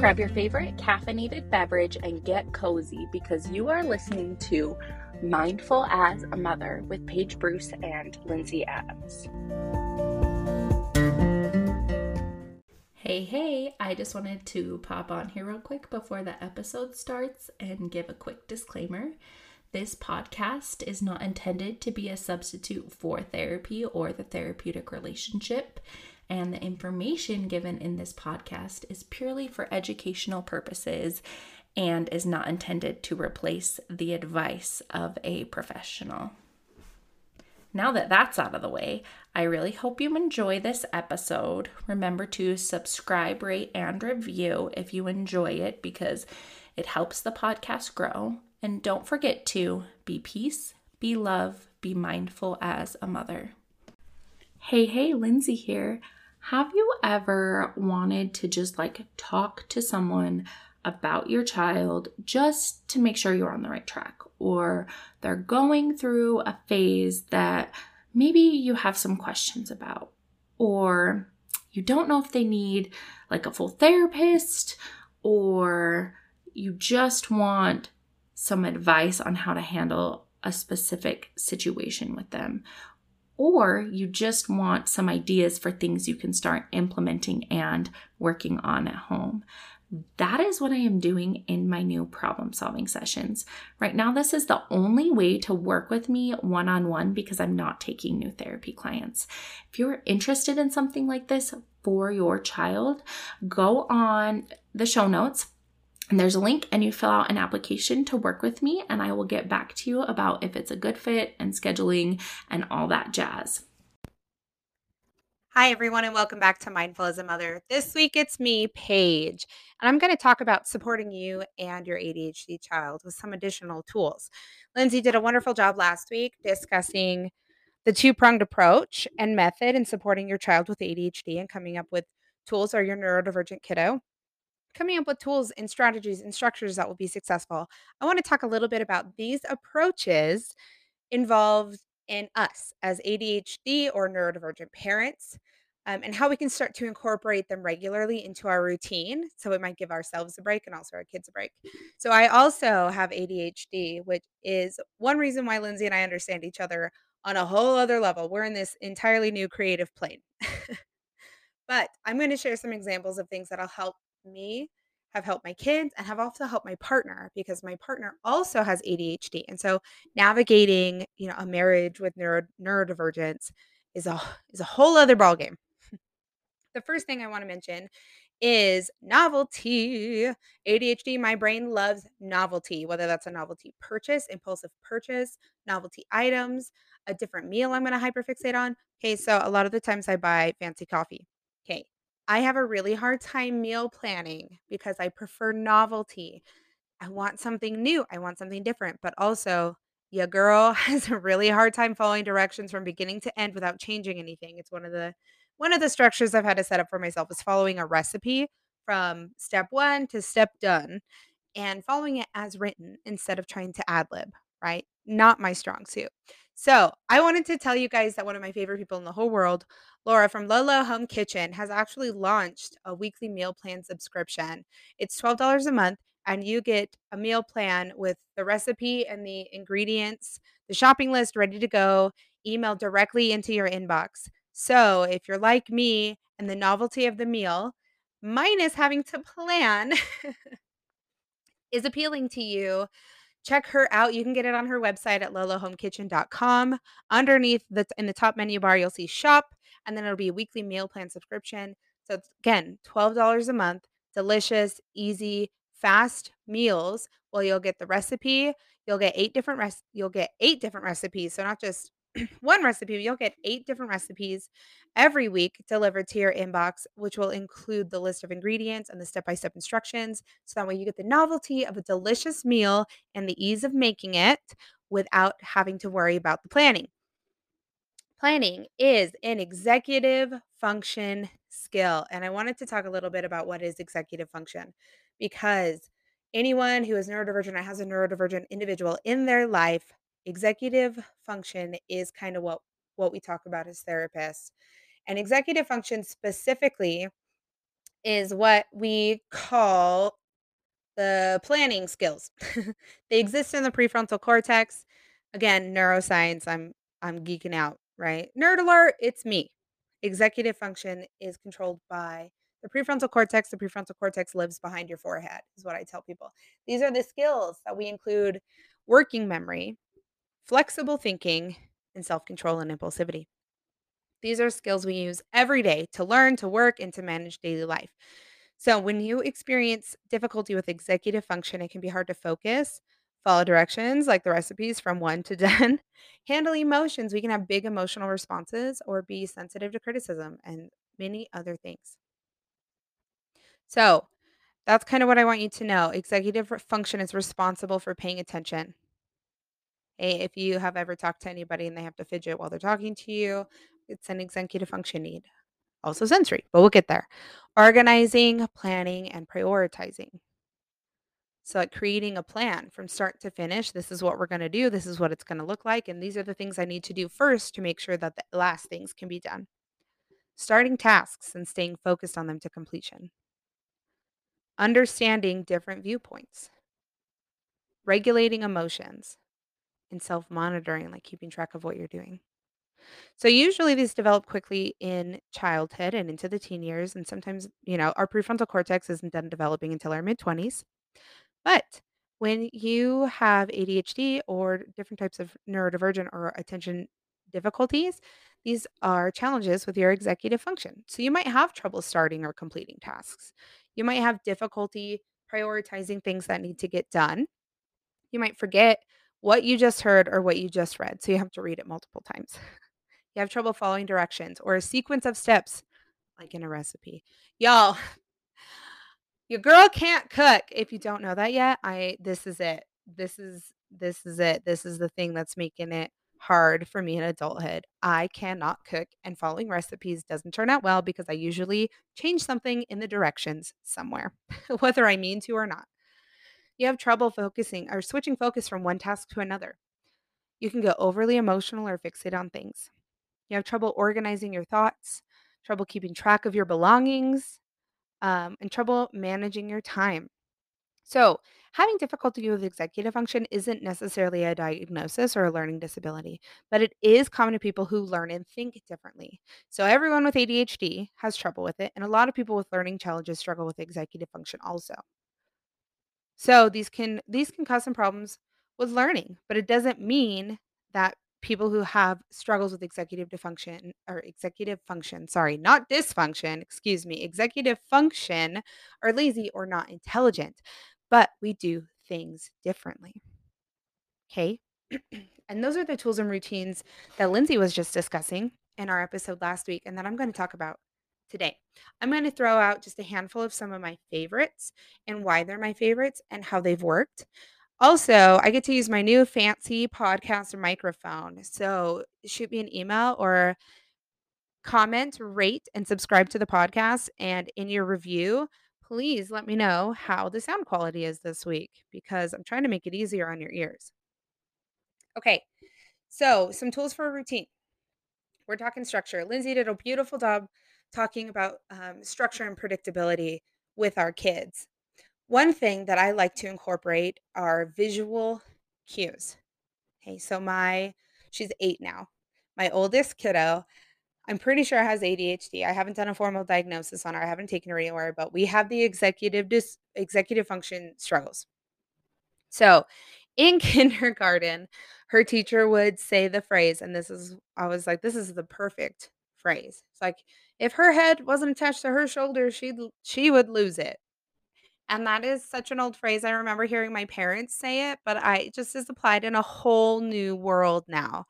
Grab your favorite caffeinated beverage and get cozy because you are listening to Mindful as a Mother with Paige Bruce and Lindsay Adams. Hey, hey, I just wanted to pop on here real quick before the episode starts and give a quick disclaimer. This podcast is not intended to be a substitute for therapy or the therapeutic relationship and the information given in this podcast is purely for educational purposes and is not intended to replace the advice of a professional. Now that that's out of the way, I really hope you enjoy this episode. Remember to subscribe, rate, and review if you enjoy it because it helps the podcast grow. And don't forget to be peace, be love, be mindful as a mother. Hey, hey, Lindsay here. Have you ever wanted to just like talk to someone about your child just to make sure you're on the right track? Or they're going through a phase that maybe you have some questions about or you don't know if they need like a full therapist or you just want some advice on how to handle a specific situation with them or you just want some ideas for things you can start implementing and working on at home. That is what I am doing in my new problem solving sessions. Right now, this is the only way to work with me one on one because I'm not taking new therapy clients. If you're interested in something like this for your child, go on the show notes and there's a link, and you fill out an application to work with me, and I will get back to you about if it's a good fit and scheduling and all that jazz. Hi, everyone, and welcome back to Mindful as a Mother. This week it's me, Paige, and I'm going to talk about supporting you and your ADHD child with some additional tools. Lindsay did a wonderful job last week discussing the two pronged approach and method in supporting your child with ADHD and coming up with tools or your neurodivergent kiddo coming up with tools and strategies and structures that will be successful. I want to talk a little bit about these approaches involved in us as ADHD or neurodivergent parents. Um, and how we can start to incorporate them regularly into our routine. So we might give ourselves a break and also our kids a break. So I also have ADHD, which is one reason why Lindsay and I understand each other on a whole other level. We're in this entirely new creative plane. but I'm going to share some examples of things that'll help me, have helped my kids, and have also helped my partner because my partner also has ADHD. And so navigating, you know, a marriage with neuro, neurodivergence is a is a whole other ballgame. the first thing I want to mention is novelty. ADHD, my brain loves novelty, whether that's a novelty purchase, impulsive purchase, novelty items, a different meal I'm going to hyperfixate on. Okay, so a lot of the times I buy fancy coffee. Okay, I have a really hard time meal planning because I prefer novelty. I want something new. I want something different. But also, yeah, girl has a really hard time following directions from beginning to end without changing anything. It's one of the one of the structures I've had to set up for myself is following a recipe from step one to step done and following it as written instead of trying to ad lib, right? Not my strong suit. So I wanted to tell you guys that one of my favorite people in the whole world, Laura from Lolo Home Kitchen, has actually launched a weekly meal plan subscription. It's $12 a month, and you get a meal plan with the recipe and the ingredients, the shopping list ready to go, emailed directly into your inbox. So if you're like me and the novelty of the meal, minus having to plan, is appealing to you, check her out. You can get it on her website at lolohomekitchen.com. Underneath the in the top menu bar, you'll see shop, and then it'll be a weekly meal plan subscription. So again $12 a month, delicious, easy, fast meals. Well, you'll get the recipe, you'll get eight different res- you'll get eight different recipes. So not just one recipe, you'll get eight different recipes every week delivered to your inbox, which will include the list of ingredients and the step by step instructions. So that way you get the novelty of a delicious meal and the ease of making it without having to worry about the planning. Planning is an executive function skill. And I wanted to talk a little bit about what is executive function because anyone who is neurodivergent or has a neurodivergent individual in their life executive function is kind of what what we talk about as therapists and executive function specifically is what we call the planning skills. they exist in the prefrontal cortex. Again, neuroscience, I'm I'm geeking out, right? Nerd alert, it's me. Executive function is controlled by the prefrontal cortex. The prefrontal cortex lives behind your forehead, is what I tell people. These are the skills that we include working memory, flexible thinking, and self control and impulsivity. These are skills we use every day to learn, to work, and to manage daily life. So, when you experience difficulty with executive function, it can be hard to focus, follow directions like the recipes from 1 to 10, handle emotions. We can have big emotional responses or be sensitive to criticism and many other things. So, that's kind of what I want you to know. Executive function is responsible for paying attention. Hey, if you have ever talked to anybody and they have to fidget while they're talking to you, it's an executive function need. Also sensory, but we'll get there. Organizing, planning, and prioritizing. So, like creating a plan from start to finish. This is what we're going to do. This is what it's going to look like. And these are the things I need to do first to make sure that the last things can be done. Starting tasks and staying focused on them to completion. Understanding different viewpoints. Regulating emotions and self monitoring, like keeping track of what you're doing. So usually these develop quickly in childhood and into the teen years. And sometimes, you know, our prefrontal cortex isn't done developing until our mid 20s. But when you have ADHD or different types of neurodivergent or attention difficulties, these are challenges with your executive function. So you might have trouble starting or completing tasks. You might have difficulty prioritizing things that need to get done. You might forget what you just heard or what you just read. So you have to read it multiple times. you have trouble following directions or a sequence of steps like in a recipe. Y'all, your girl can't cook. If you don't know that yet, I this is it. This is this is it. This is the thing that's making it hard for me in adulthood. I cannot cook and following recipes doesn't turn out well because I usually change something in the directions somewhere, whether I mean to or not. You have trouble focusing or switching focus from one task to another. You can get overly emotional or fixate on things. You have trouble organizing your thoughts, trouble keeping track of your belongings, um, and trouble managing your time. So, having difficulty with executive function isn't necessarily a diagnosis or a learning disability, but it is common to people who learn and think differently. So, everyone with ADHD has trouble with it, and a lot of people with learning challenges struggle with executive function also. So, these can these can cause some problems with learning, but it doesn't mean that people who have struggles with executive dysfunction or executive function, sorry, not dysfunction, excuse me, executive function are lazy or not intelligent, but we do things differently. Okay. and those are the tools and routines that Lindsay was just discussing in our episode last week, and that I'm going to talk about today. I'm going to throw out just a handful of some of my favorites and why they're my favorites and how they've worked. Also, I get to use my new fancy podcaster microphone. So shoot me an email or comment, rate, and subscribe to the podcast. And in your review, please let me know how the sound quality is this week because I'm trying to make it easier on your ears. Okay, so some tools for a routine. We're talking structure. Lindsay did a beautiful job talking about um, structure and predictability with our kids. One thing that I like to incorporate are visual cues. Okay, so my she's 8 now. My oldest kiddo, I'm pretty sure has ADHD. I haven't done a formal diagnosis on her. I haven't taken her anywhere, but we have the executive dis, executive function struggles. So, in kindergarten, her teacher would say the phrase and this is I was like this is the perfect phrase. It's like if her head wasn't attached to her shoulder, she'd she would lose it. And that is such an old phrase. I remember hearing my parents say it, but I just is applied in a whole new world now.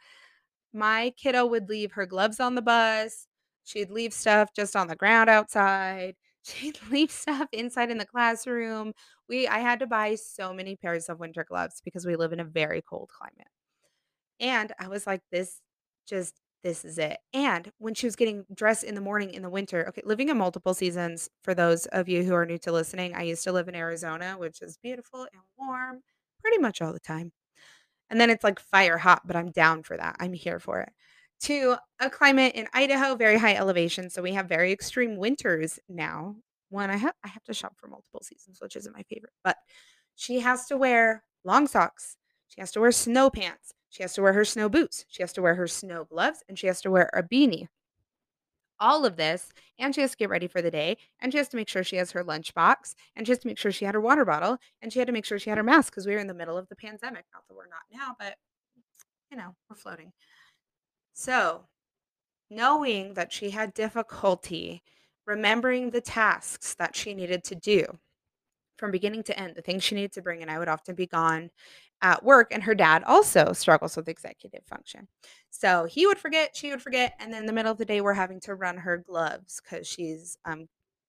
My kiddo would leave her gloves on the bus. She'd leave stuff just on the ground outside. She'd leave stuff inside in the classroom. We I had to buy so many pairs of winter gloves because we live in a very cold climate. And I was like, this just this is it. And when she was getting dressed in the morning in the winter, okay, living in multiple seasons, for those of you who are new to listening, I used to live in Arizona, which is beautiful and warm pretty much all the time. And then it's like fire hot, but I'm down for that. I'm here for it. To a climate in Idaho, very high elevation. So we have very extreme winters now. one I have I have to shop for multiple seasons, which isn't my favorite, but she has to wear long socks. She has to wear snow pants. She has to wear her snow boots. She has to wear her snow gloves and she has to wear a beanie. All of this, and she has to get ready for the day, and she has to make sure she has her lunchbox, and she has to make sure she had her water bottle, and she had to make sure she had her mask because we were in the middle of the pandemic. Not that we're not now, but you know, we're floating. So, knowing that she had difficulty remembering the tasks that she needed to do from beginning to end, the things she needed to bring, and I would often be gone at work. And her dad also struggles with executive function. So he would forget, she would forget. And then in the middle of the day, we're having to run her gloves because she's um,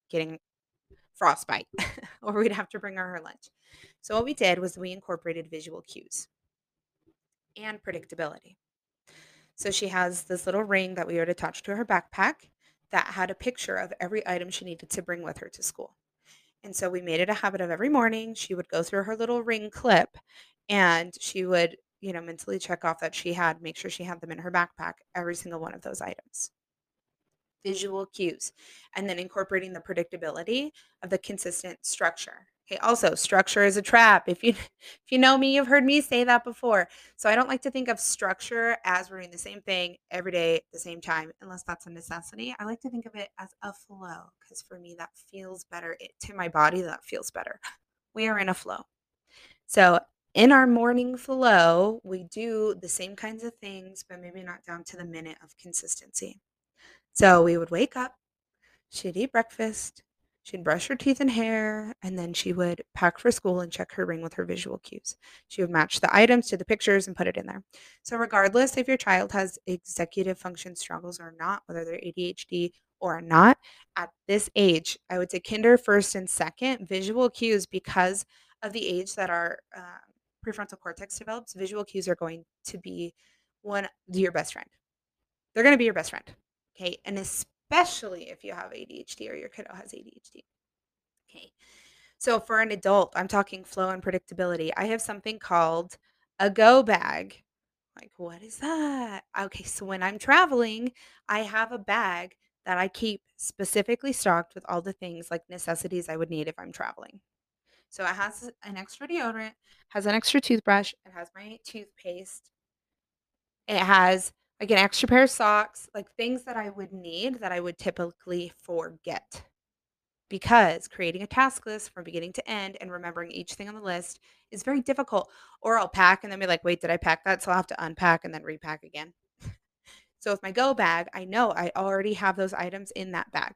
getting frostbite, or we'd have to bring her her lunch. So what we did was we incorporated visual cues and predictability. So she has this little ring that we would attach to her backpack that had a picture of every item she needed to bring with her to school. And so we made it a habit of every morning she would go through her little ring clip and she would, you know, mentally check off that she had, make sure she had them in her backpack, every single one of those items. Visual cues, and then incorporating the predictability of the consistent structure. Okay, also structure is a trap. If you if you know me, you've heard me say that before. So I don't like to think of structure as we're doing the same thing every day at the same time, unless that's a necessity. I like to think of it as a flow because for me that feels better. It, to my body, that feels better. We are in a flow. So in our morning flow, we do the same kinds of things, but maybe not down to the minute of consistency. So we would wake up, she'd eat breakfast, She'd brush her teeth and hair, and then she would pack for school and check her ring with her visual cues. She would match the items to the pictures and put it in there. So, regardless if your child has executive function struggles or not, whether they're ADHD or not, at this age, I would say kinder first and second, visual cues, because of the age that our uh, prefrontal cortex develops, visual cues are going to be one your best friend. They're going to be your best friend. Okay. And especially if you have ADHD or your kiddo has ADHD. Okay. So for an adult, I'm talking flow and predictability. I have something called a go bag. Like, what is that? Okay, so when I'm traveling, I have a bag that I keep specifically stocked with all the things like necessities I would need if I'm traveling. So it has an extra deodorant, has an extra toothbrush, it has my toothpaste. It has like an extra pair of socks, like things that I would need that I would typically forget. Because creating a task list from beginning to end and remembering each thing on the list is very difficult. Or I'll pack and then be like, wait, did I pack that? So I'll have to unpack and then repack again. so with my go bag, I know I already have those items in that bag.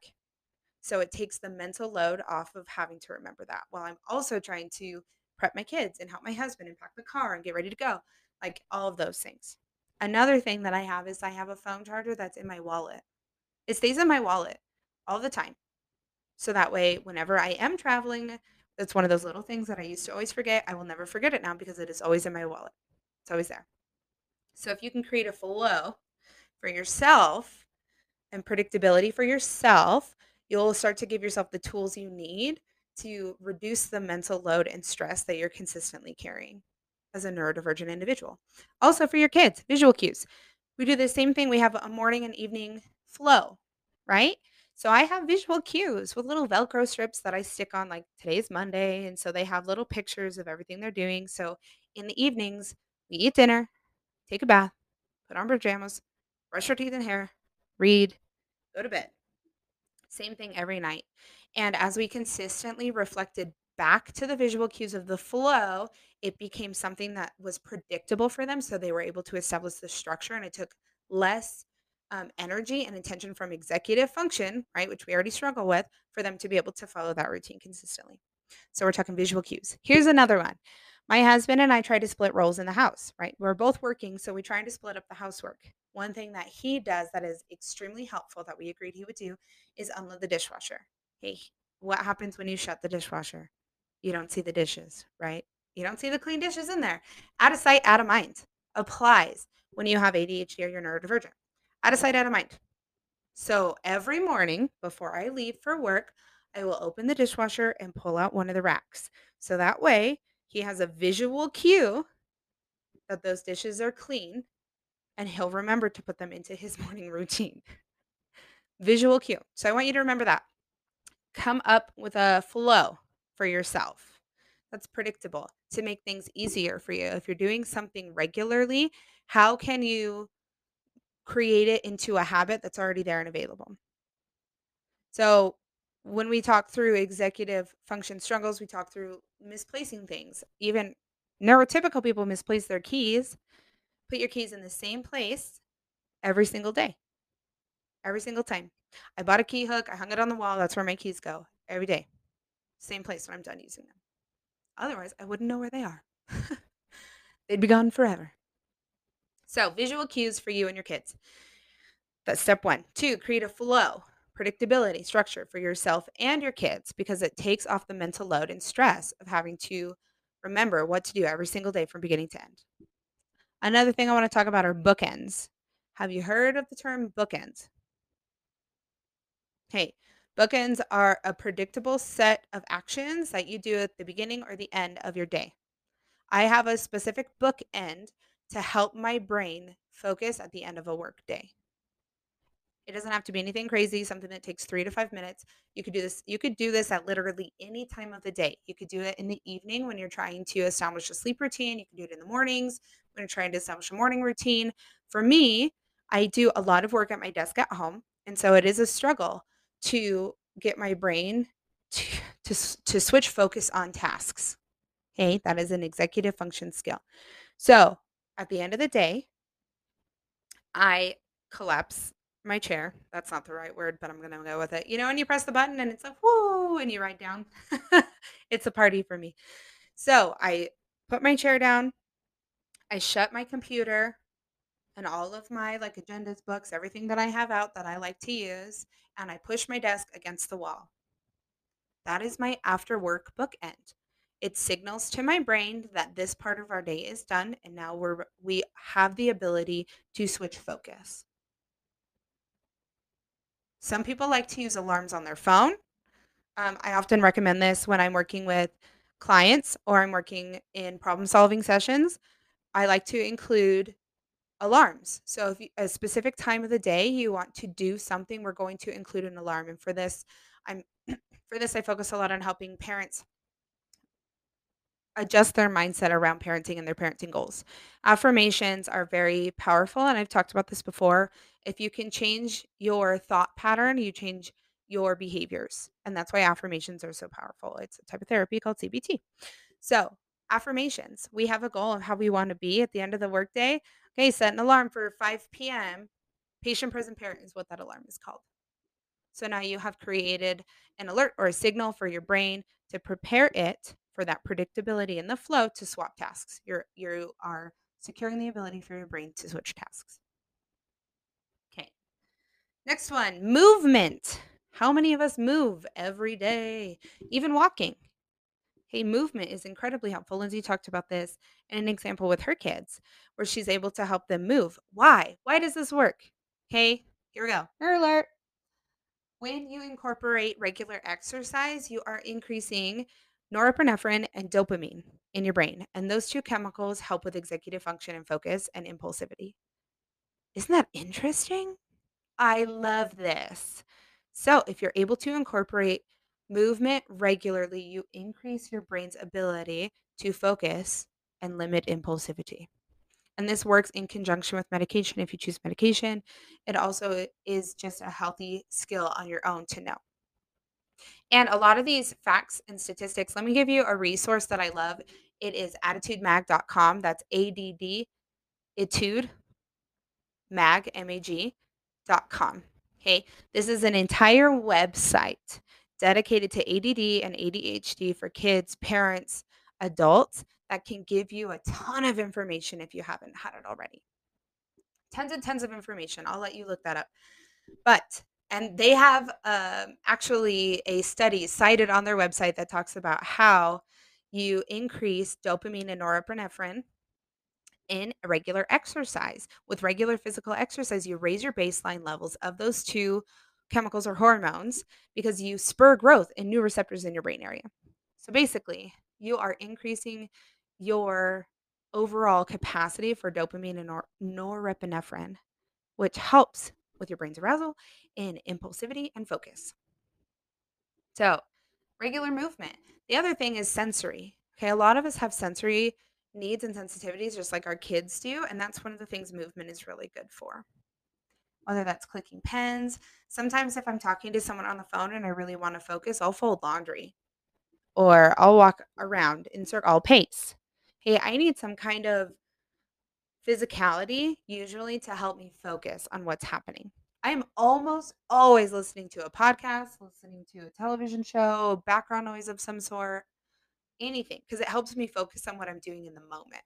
So it takes the mental load off of having to remember that while I'm also trying to prep my kids and help my husband and pack the car and get ready to go. Like all of those things. Another thing that I have is I have a phone charger that's in my wallet. It stays in my wallet all the time. So that way, whenever I am traveling, that's one of those little things that I used to always forget. I will never forget it now because it is always in my wallet. It's always there. So if you can create a flow for yourself and predictability for yourself, you'll start to give yourself the tools you need to reduce the mental load and stress that you're consistently carrying as a neurodivergent individual. Also, for your kids, visual cues. We do the same thing. We have a morning and evening flow, right? So I have visual cues with little Velcro strips that I stick on, like today's Monday. And so they have little pictures of everything they're doing. So in the evenings, we eat dinner, take a bath, put on pajamas, brush our teeth and hair, read, go to bed. Same thing every night. And as we consistently reflected back to the visual cues of the flow, it became something that was predictable for them. So they were able to establish the structure and it took less um, energy and attention from executive function, right, which we already struggle with, for them to be able to follow that routine consistently. So we're talking visual cues. Here's another one. My husband and I try to split roles in the house, right? We're both working, so we try to split up the housework. One thing that he does that is extremely helpful that we agreed he would do is unload the dishwasher. Hey, what happens when you shut the dishwasher? You don't see the dishes, right? You don't see the clean dishes in there. Out of sight, out of mind applies when you have ADHD or you're neurodivergent. Out of sight, out of mind. So every morning before I leave for work, I will open the dishwasher and pull out one of the racks. So that way he has a visual cue that those dishes are clean and he'll remember to put them into his morning routine. visual cue. So I want you to remember that. come up with a flow for yourself that's predictable to make things easier for you. If you're doing something regularly, how can you create it into a habit that's already there and available? So, when we talk through executive function struggles, we talk through misplacing things. Even neurotypical people misplace their keys. Put your keys in the same place every single day, every single time. I bought a key hook, I hung it on the wall. That's where my keys go every day. Same place when I'm done using them. Otherwise, I wouldn't know where they are. They'd be gone forever. So, visual cues for you and your kids. That's step one. Two, create a flow, predictability, structure for yourself and your kids because it takes off the mental load and stress of having to remember what to do every single day from beginning to end. Another thing I want to talk about are bookends. Have you heard of the term bookends? Hey, bookends are a predictable set of actions that you do at the beginning or the end of your day. I have a specific bookend to help my brain focus at the end of a work day. It doesn't have to be anything crazy, something that takes 3 to 5 minutes. You could do this you could do this at literally any time of the day. You could do it in the evening when you're trying to establish a sleep routine. You can do it in the mornings when you're trying to establish a morning routine. For me, I do a lot of work at my desk at home, and so it is a struggle to get my brain to to, to switch focus on tasks. Okay, that is an executive function skill. So, at the end of the day, I collapse my chair. That's not the right word, but I'm gonna go with it. You know, and you press the button and it's like, whoa, and you ride down. it's a party for me. So I put my chair down, I shut my computer and all of my like agendas, books, everything that I have out that I like to use, and I push my desk against the wall. That is my after work bookend. It signals to my brain that this part of our day is done and now we're we have the ability to switch focus. Some people like to use alarms on their phone. Um, I often recommend this when I'm working with clients or I'm working in problem solving sessions. I like to include alarms. So if you, a specific time of the day you want to do something, we're going to include an alarm. And for this, I'm for this I focus a lot on helping parents adjust their mindset around parenting and their parenting goals. Affirmations are very powerful, and I've talked about this before. If you can change your thought pattern, you change your behaviors. And that's why affirmations are so powerful. It's a type of therapy called CBT. So, affirmations we have a goal of how we want to be at the end of the workday. Okay, set an alarm for 5 p.m. Patient present parent is what that alarm is called. So now you have created an alert or a signal for your brain to prepare it for that predictability in the flow to swap tasks. You're you are securing the ability for your brain to switch tasks. Okay. Next one, movement. How many of us move every day? Even walking. Hey, movement is incredibly helpful. Lindsay talked about this in an example with her kids where she's able to help them move. Why? Why does this work? Okay, here we go. Alert. When you incorporate regular exercise, you are increasing norepinephrine and dopamine in your brain. And those two chemicals help with executive function and focus and impulsivity. Isn't that interesting? I love this. So, if you're able to incorporate movement regularly, you increase your brain's ability to focus and limit impulsivity. And this works in conjunction with medication if you choose medication. It also is just a healthy skill on your own to know. And a lot of these facts and statistics, let me give you a resource that I love. It is additudemag.com. That's A D D etude mag M A G dot com. Okay. This is an entire website dedicated to ADD and ADHD for kids, parents, adults that can give you a ton of information if you haven't had it already. Tons and tons of information. I'll let you look that up. But and they have um, actually a study cited on their website that talks about how you increase dopamine and norepinephrine in regular exercise. With regular physical exercise, you raise your baseline levels of those two chemicals or hormones because you spur growth in new receptors in your brain area. So basically, you are increasing your overall capacity for dopamine and nor- norepinephrine, which helps with your brain's arousal in impulsivity and focus. So, regular movement. The other thing is sensory. Okay, a lot of us have sensory needs and sensitivities just like our kids do, and that's one of the things movement is really good for. Whether that's clicking pens, sometimes if I'm talking to someone on the phone and I really want to focus, I'll fold laundry or I'll walk around in circle, I'll pace. Hey, I need some kind of physicality usually to help me focus on what's happening. I am almost always listening to a podcast, listening to a television show, background noise of some sort, anything, because it helps me focus on what I'm doing in the moment.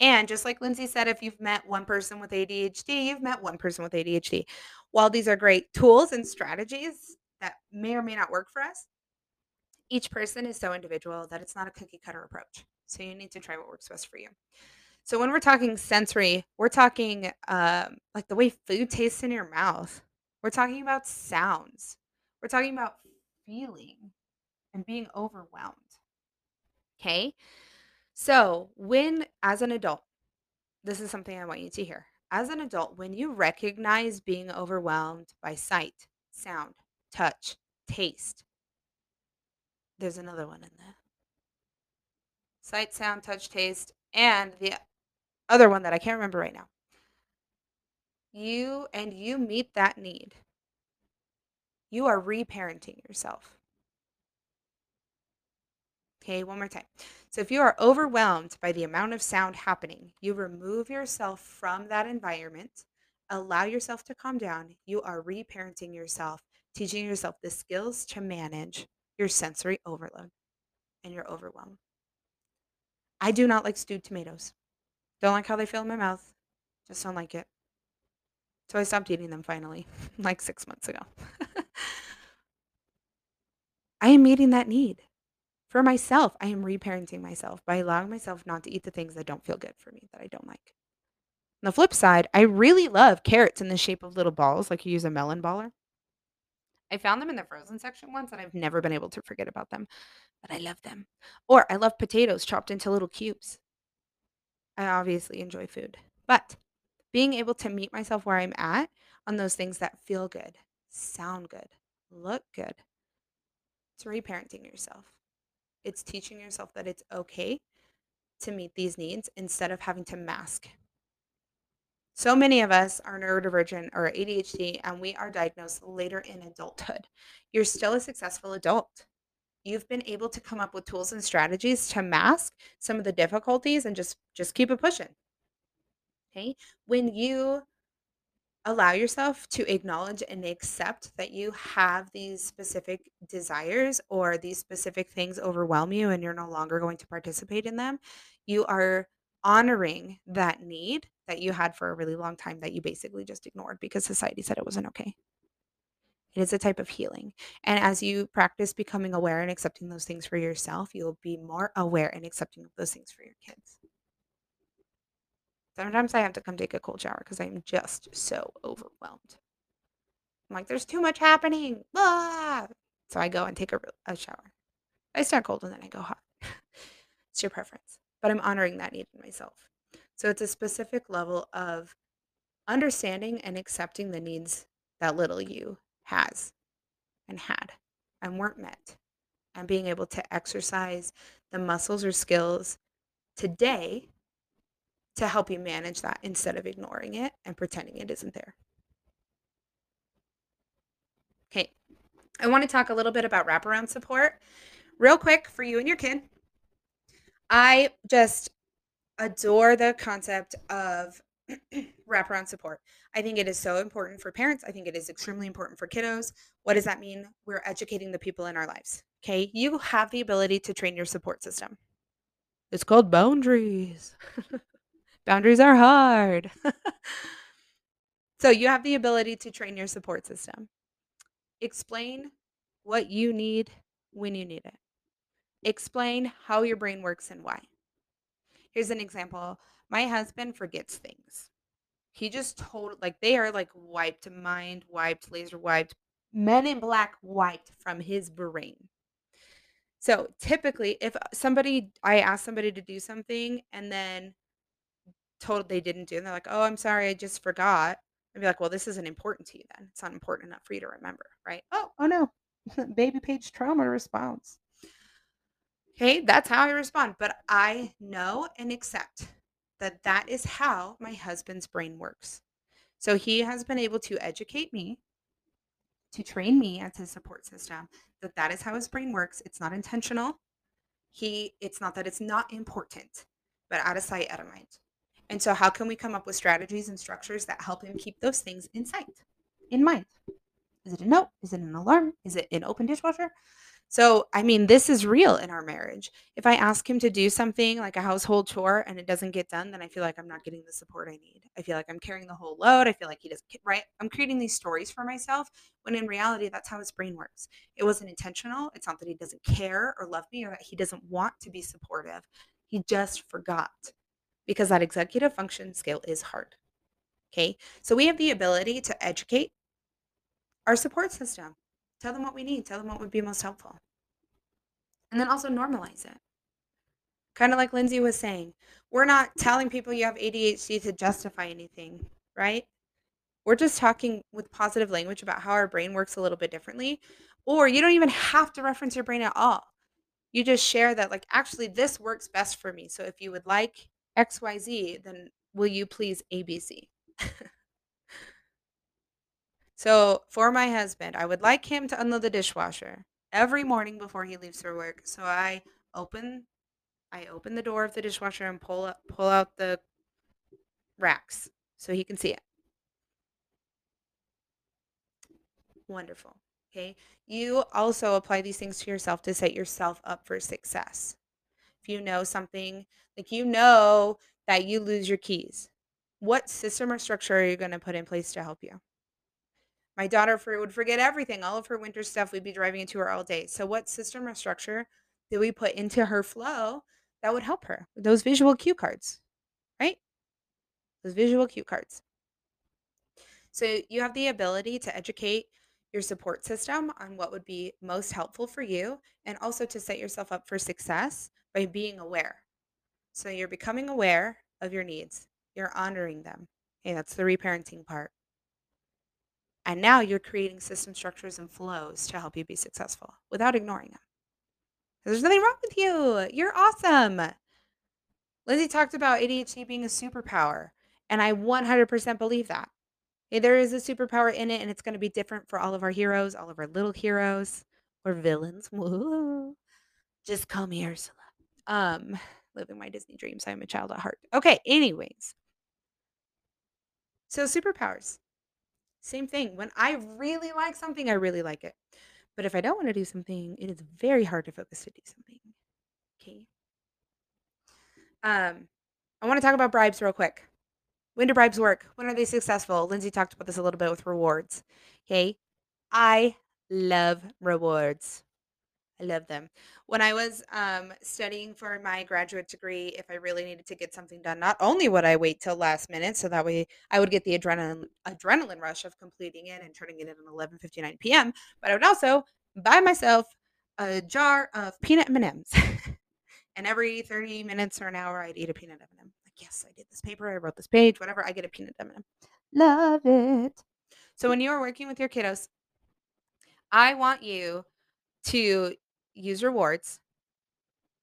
And just like Lindsay said, if you've met one person with ADHD, you've met one person with ADHD. While these are great tools and strategies that may or may not work for us, each person is so individual that it's not a cookie cutter approach. So you need to try what works best for you. So when we're talking sensory, we're talking um, like the way food tastes in your mouth. We're talking about sounds. We're talking about feeling and being overwhelmed. Okay. So when, as an adult, this is something I want you to hear. As an adult, when you recognize being overwhelmed by sight, sound, touch, taste, there's another one in there sight, sound, touch, taste, and the other one that I can't remember right now. You and you meet that need. You are reparenting yourself. Okay, one more time. So if you are overwhelmed by the amount of sound happening, you remove yourself from that environment, allow yourself to calm down. You are reparenting yourself, teaching yourself the skills to manage your sensory overload and your overwhelm. I do not like stewed tomatoes. Don't like how they feel in my mouth. Just don't like it. So I stopped eating them finally, like six months ago. I am meeting that need. For myself, I am reparenting myself by allowing myself not to eat the things that don't feel good for me, that I don't like. On the flip side, I really love carrots in the shape of little balls, like you use a melon baller. I found them in the frozen section once and I've never been able to forget about them, but I love them. Or I love potatoes chopped into little cubes. I obviously enjoy food, but being able to meet myself where I'm at on those things that feel good, sound good, look good, it's reparenting yourself. It's teaching yourself that it's okay to meet these needs instead of having to mask so many of us are neurodivergent or ADHD, and we are diagnosed later in adulthood. You're still a successful adult. You've been able to come up with tools and strategies to mask some of the difficulties and just just keep it pushing. Okay? When you allow yourself to acknowledge and accept that you have these specific desires or these specific things overwhelm you and you're no longer going to participate in them, you are honoring that need that you had for a really long time that you basically just ignored because society said it wasn't okay. It is a type of healing. And as you practice becoming aware and accepting those things for yourself, you'll be more aware and accepting of those things for your kids. Sometimes I have to come take a cold shower because I'm just so overwhelmed. I'm like, there's too much happening. Ah! So I go and take a, a shower. I start cold and then I go hot. it's your preference but I'm honoring that need in myself. So it's a specific level of understanding and accepting the needs that little you has and had and weren't met, and being able to exercise the muscles or skills today to help you manage that instead of ignoring it and pretending it isn't there. Okay, I want to talk a little bit about wraparound support real quick for you and your kid. I just adore the concept of wraparound support. I think it is so important for parents. I think it is extremely important for kiddos. What does that mean? We're educating the people in our lives. Okay. You have the ability to train your support system. It's called boundaries. boundaries are hard. so you have the ability to train your support system. Explain what you need when you need it. Explain how your brain works and why. Here's an example. My husband forgets things. He just told like they are like wiped, mind wiped, laser wiped, men in black wiped from his brain. So typically, if somebody, I ask somebody to do something and then told they didn't do, and they're like, "Oh, I'm sorry, I just forgot." I'd be like, "Well, this isn't important to you then. It's not important enough for you to remember, right?" Oh, oh no, Baby Paige trauma response. Okay, that's how I respond. But I know and accept that that is how my husband's brain works. So he has been able to educate me, to train me as his support system, that that is how his brain works. It's not intentional. He, it's not that it's not important, but out of sight, out of mind. And so, how can we come up with strategies and structures that help him keep those things in sight, in mind? Is it a note? Is it an alarm? Is it an open dishwasher? So, I mean, this is real in our marriage. If I ask him to do something like a household chore and it doesn't get done, then I feel like I'm not getting the support I need. I feel like I'm carrying the whole load. I feel like he doesn't, right? I'm creating these stories for myself when in reality, that's how his brain works. It wasn't intentional. It's not that he doesn't care or love me or that he doesn't want to be supportive. He just forgot because that executive function skill is hard. Okay. So we have the ability to educate our support system. Tell them what we need, tell them what would be most helpful. And then also normalize it. Kind of like Lindsay was saying, we're not telling people you have ADHD to justify anything, right? We're just talking with positive language about how our brain works a little bit differently. Or you don't even have to reference your brain at all. You just share that, like, actually, this works best for me. So if you would like XYZ, then will you please ABC? so for my husband, I would like him to unload the dishwasher every morning before he leaves for work. So I open I open the door of the dishwasher and pull up, pull out the racks so he can see it. Wonderful. Okay. You also apply these things to yourself to set yourself up for success. If you know something, like you know that you lose your keys, what system or structure are you going to put in place to help you? My daughter for, would forget everything, all of her winter stuff. We'd be driving into her all day. So, what system or structure did we put into her flow that would help her? Those visual cue cards, right? Those visual cue cards. So, you have the ability to educate your support system on what would be most helpful for you and also to set yourself up for success by being aware. So, you're becoming aware of your needs, you're honoring them. Okay, that's the reparenting part. And now you're creating system structures and flows to help you be successful without ignoring them. There's nothing wrong with you. You're awesome. Lindsay talked about ADHD being a superpower, and I 100% believe that. There is a superpower in it, and it's going to be different for all of our heroes, all of our little heroes or villains. Whoa. Just call me Ursula. Um, living my Disney dreams. I'm a child at heart. Okay, anyways. So superpowers. Same thing. When I really like something, I really like it. But if I don't want to do something, it is very hard to focus to do something. Okay. Um, I want to talk about bribes real quick. When do bribes work? When are they successful? Lindsay talked about this a little bit with rewards. Okay. I love rewards. I love them. When I was um, studying for my graduate degree, if I really needed to get something done, not only would I wait till last minute, so that way I would get the adrenaline adrenaline rush of completing it and turning it in at 11:59 p.m., but I would also buy myself a jar of peanut M&Ms. and every 30 minutes or an hour, I'd eat a peanut M&M. Like, yes, I did this paper, I wrote this page, whatever. I get a peanut M&M. Love it. So when you are working with your kiddos, I want you to use rewards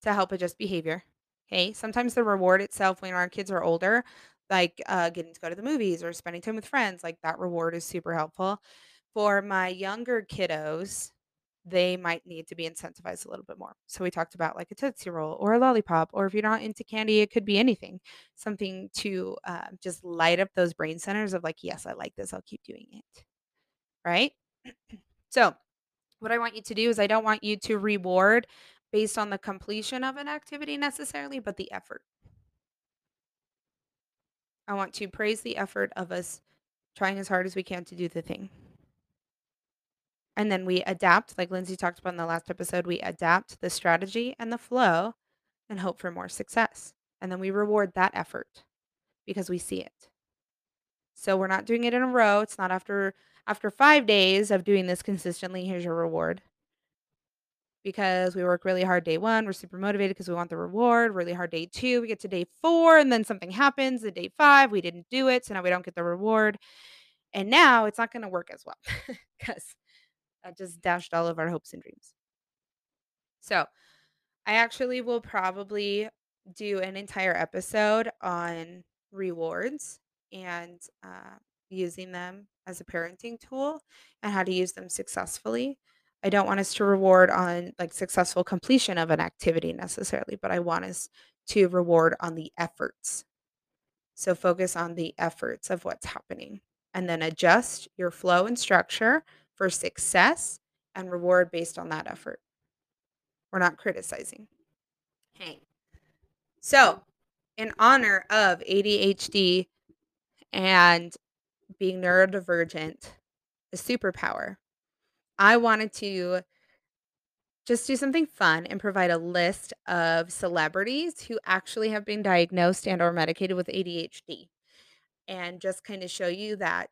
to help adjust behavior. Okay. Sometimes the reward itself, when our kids are older, like uh, getting to go to the movies or spending time with friends, like that reward is super helpful. For my younger kiddos, they might need to be incentivized a little bit more. So we talked about like a Tootsie Roll or a lollipop, or if you're not into candy, it could be anything, something to uh, just light up those brain centers of like, yes, I like this, I'll keep doing it. Right. so what I want you to do is I don't want you to reward based on the completion of an activity necessarily, but the effort. I want to praise the effort of us trying as hard as we can to do the thing. And then we adapt, like Lindsay talked about in the last episode, we adapt the strategy and the flow and hope for more success. And then we reward that effort because we see it. So we're not doing it in a row. It's not after after 5 days of doing this consistently, here's your reward. Because we work really hard day 1, we're super motivated because we want the reward. Really hard day 2, we get to day 4 and then something happens. At day 5, we didn't do it, so now we don't get the reward. And now it's not going to work as well cuz That just dashed all of our hopes and dreams. So, I actually will probably do an entire episode on rewards and uh, using them as a parenting tool and how to use them successfully. I don't want us to reward on like successful completion of an activity necessarily, but I want us to reward on the efforts. So focus on the efforts of what's happening and then adjust your flow and structure for success and reward based on that effort. We're not criticizing. Hey. So, in honor of ADHD and being neurodivergent, a superpower, I wanted to just do something fun and provide a list of celebrities who actually have been diagnosed and or medicated with ADHD and just kind of show you that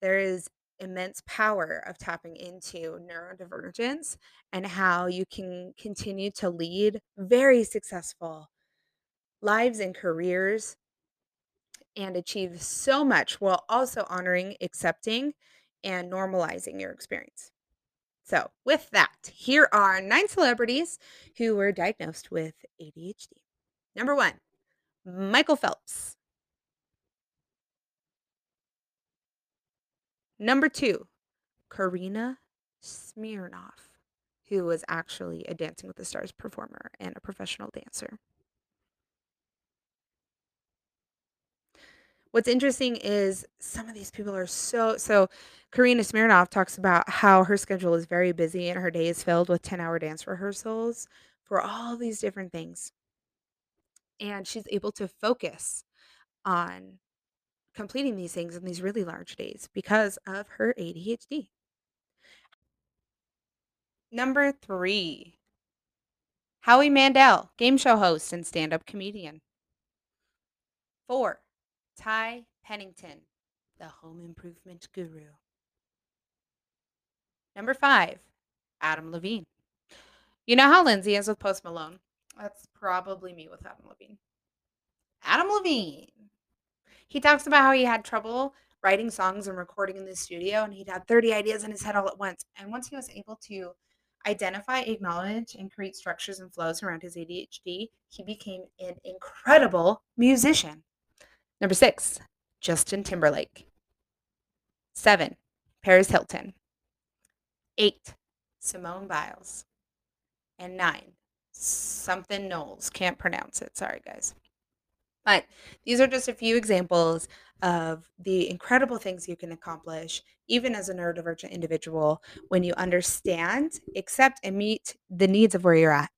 there is immense power of tapping into neurodivergence and how you can continue to lead very successful lives and careers and achieve so much while also honoring, accepting, and normalizing your experience. So, with that, here are nine celebrities who were diagnosed with ADHD. Number one, Michael Phelps. Number two, Karina Smirnoff, who was actually a Dancing with the Stars performer and a professional dancer. What's interesting is some of these people are so so Karina Smirnoff talks about how her schedule is very busy and her day is filled with 10-hour dance rehearsals for all these different things. And she's able to focus on completing these things in these really large days because of her ADHD. Number 3. Howie Mandel, game show host and stand-up comedian. 4. Ty Pennington, the home improvement guru. Number five, Adam Levine. You know how Lindsay is with Post Malone? That's probably me with Adam Levine. Adam Levine. He talks about how he had trouble writing songs and recording in the studio, and he'd had 30 ideas in his head all at once. And once he was able to identify, acknowledge, and create structures and flows around his ADHD, he became an incredible musician. Number six, Justin Timberlake. Seven, Paris Hilton. Eight, Simone Biles. And nine, something Knowles. Can't pronounce it. Sorry, guys. But these are just a few examples of the incredible things you can accomplish, even as a neurodivergent individual, when you understand, accept, and meet the needs of where you're at.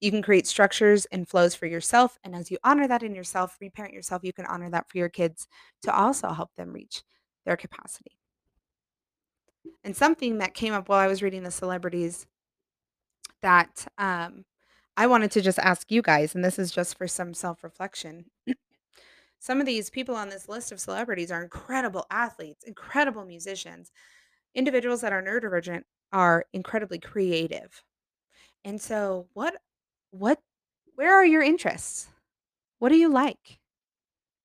You can create structures and flows for yourself. And as you honor that in yourself, reparent yourself, you can honor that for your kids to also help them reach their capacity. And something that came up while I was reading the celebrities that um, I wanted to just ask you guys, and this is just for some self reflection. some of these people on this list of celebrities are incredible athletes, incredible musicians. Individuals that are neurodivergent are incredibly creative. And so, what what where are your interests? What do you like?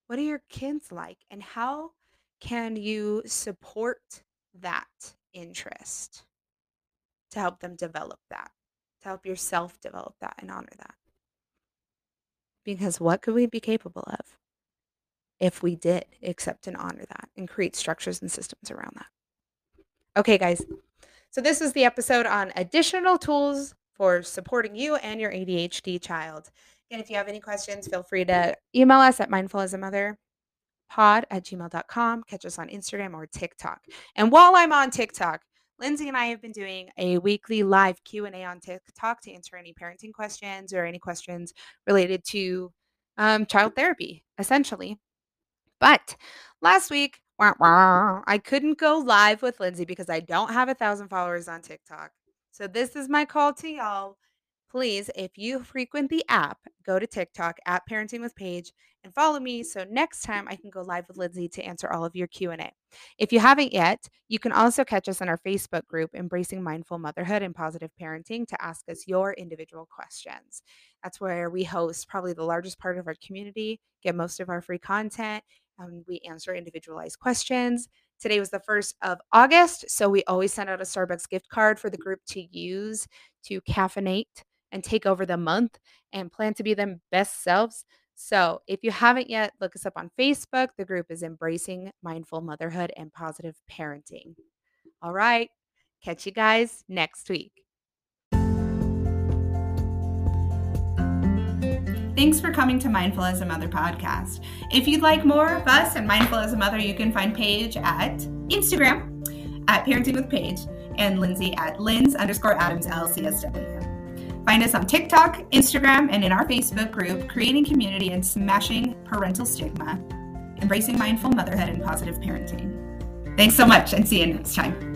What are your kids like? And how can you support that interest to help them develop that, to help yourself develop that and honor that? Because what could we be capable of if we did accept and honor that and create structures and systems around that? Okay, guys. So, this is the episode on additional tools for supporting you and your ADHD child. And if you have any questions, feel free to email us at mindfulasmother pod at gmail.com. Catch us on Instagram or TikTok. And while I'm on TikTok, Lindsay and I have been doing a weekly live Q&A on TikTok to answer any parenting questions or any questions related to um, child therapy, essentially. But last week, wah, wah, I couldn't go live with Lindsay because I don't have a thousand followers on TikTok. So this is my call to y'all. Please, if you frequent the app, go to TikTok at Parenting with Paige and follow me so next time I can go live with Lindsay to answer all of your Q&A. If you haven't yet, you can also catch us in our Facebook group Embracing Mindful Motherhood and Positive Parenting to ask us your individual questions. That's where we host probably the largest part of our community, get most of our free content, and we answer individualized questions Today was the 1st of August, so we always send out a Starbucks gift card for the group to use to caffeinate and take over the month and plan to be them best selves. So, if you haven't yet, look us up on Facebook. The group is Embracing Mindful Motherhood and Positive Parenting. All right, catch you guys next week. Thanks for coming to Mindful as a Mother podcast. If you'd like more of us and Mindful as a Mother, you can find Paige at Instagram at Parenting with Paige and Lindsay at Linz underscore Adams LCSW. Find us on TikTok, Instagram, and in our Facebook group, Creating Community and Smashing Parental Stigma, Embracing Mindful Motherhood and Positive Parenting. Thanks so much and see you next time.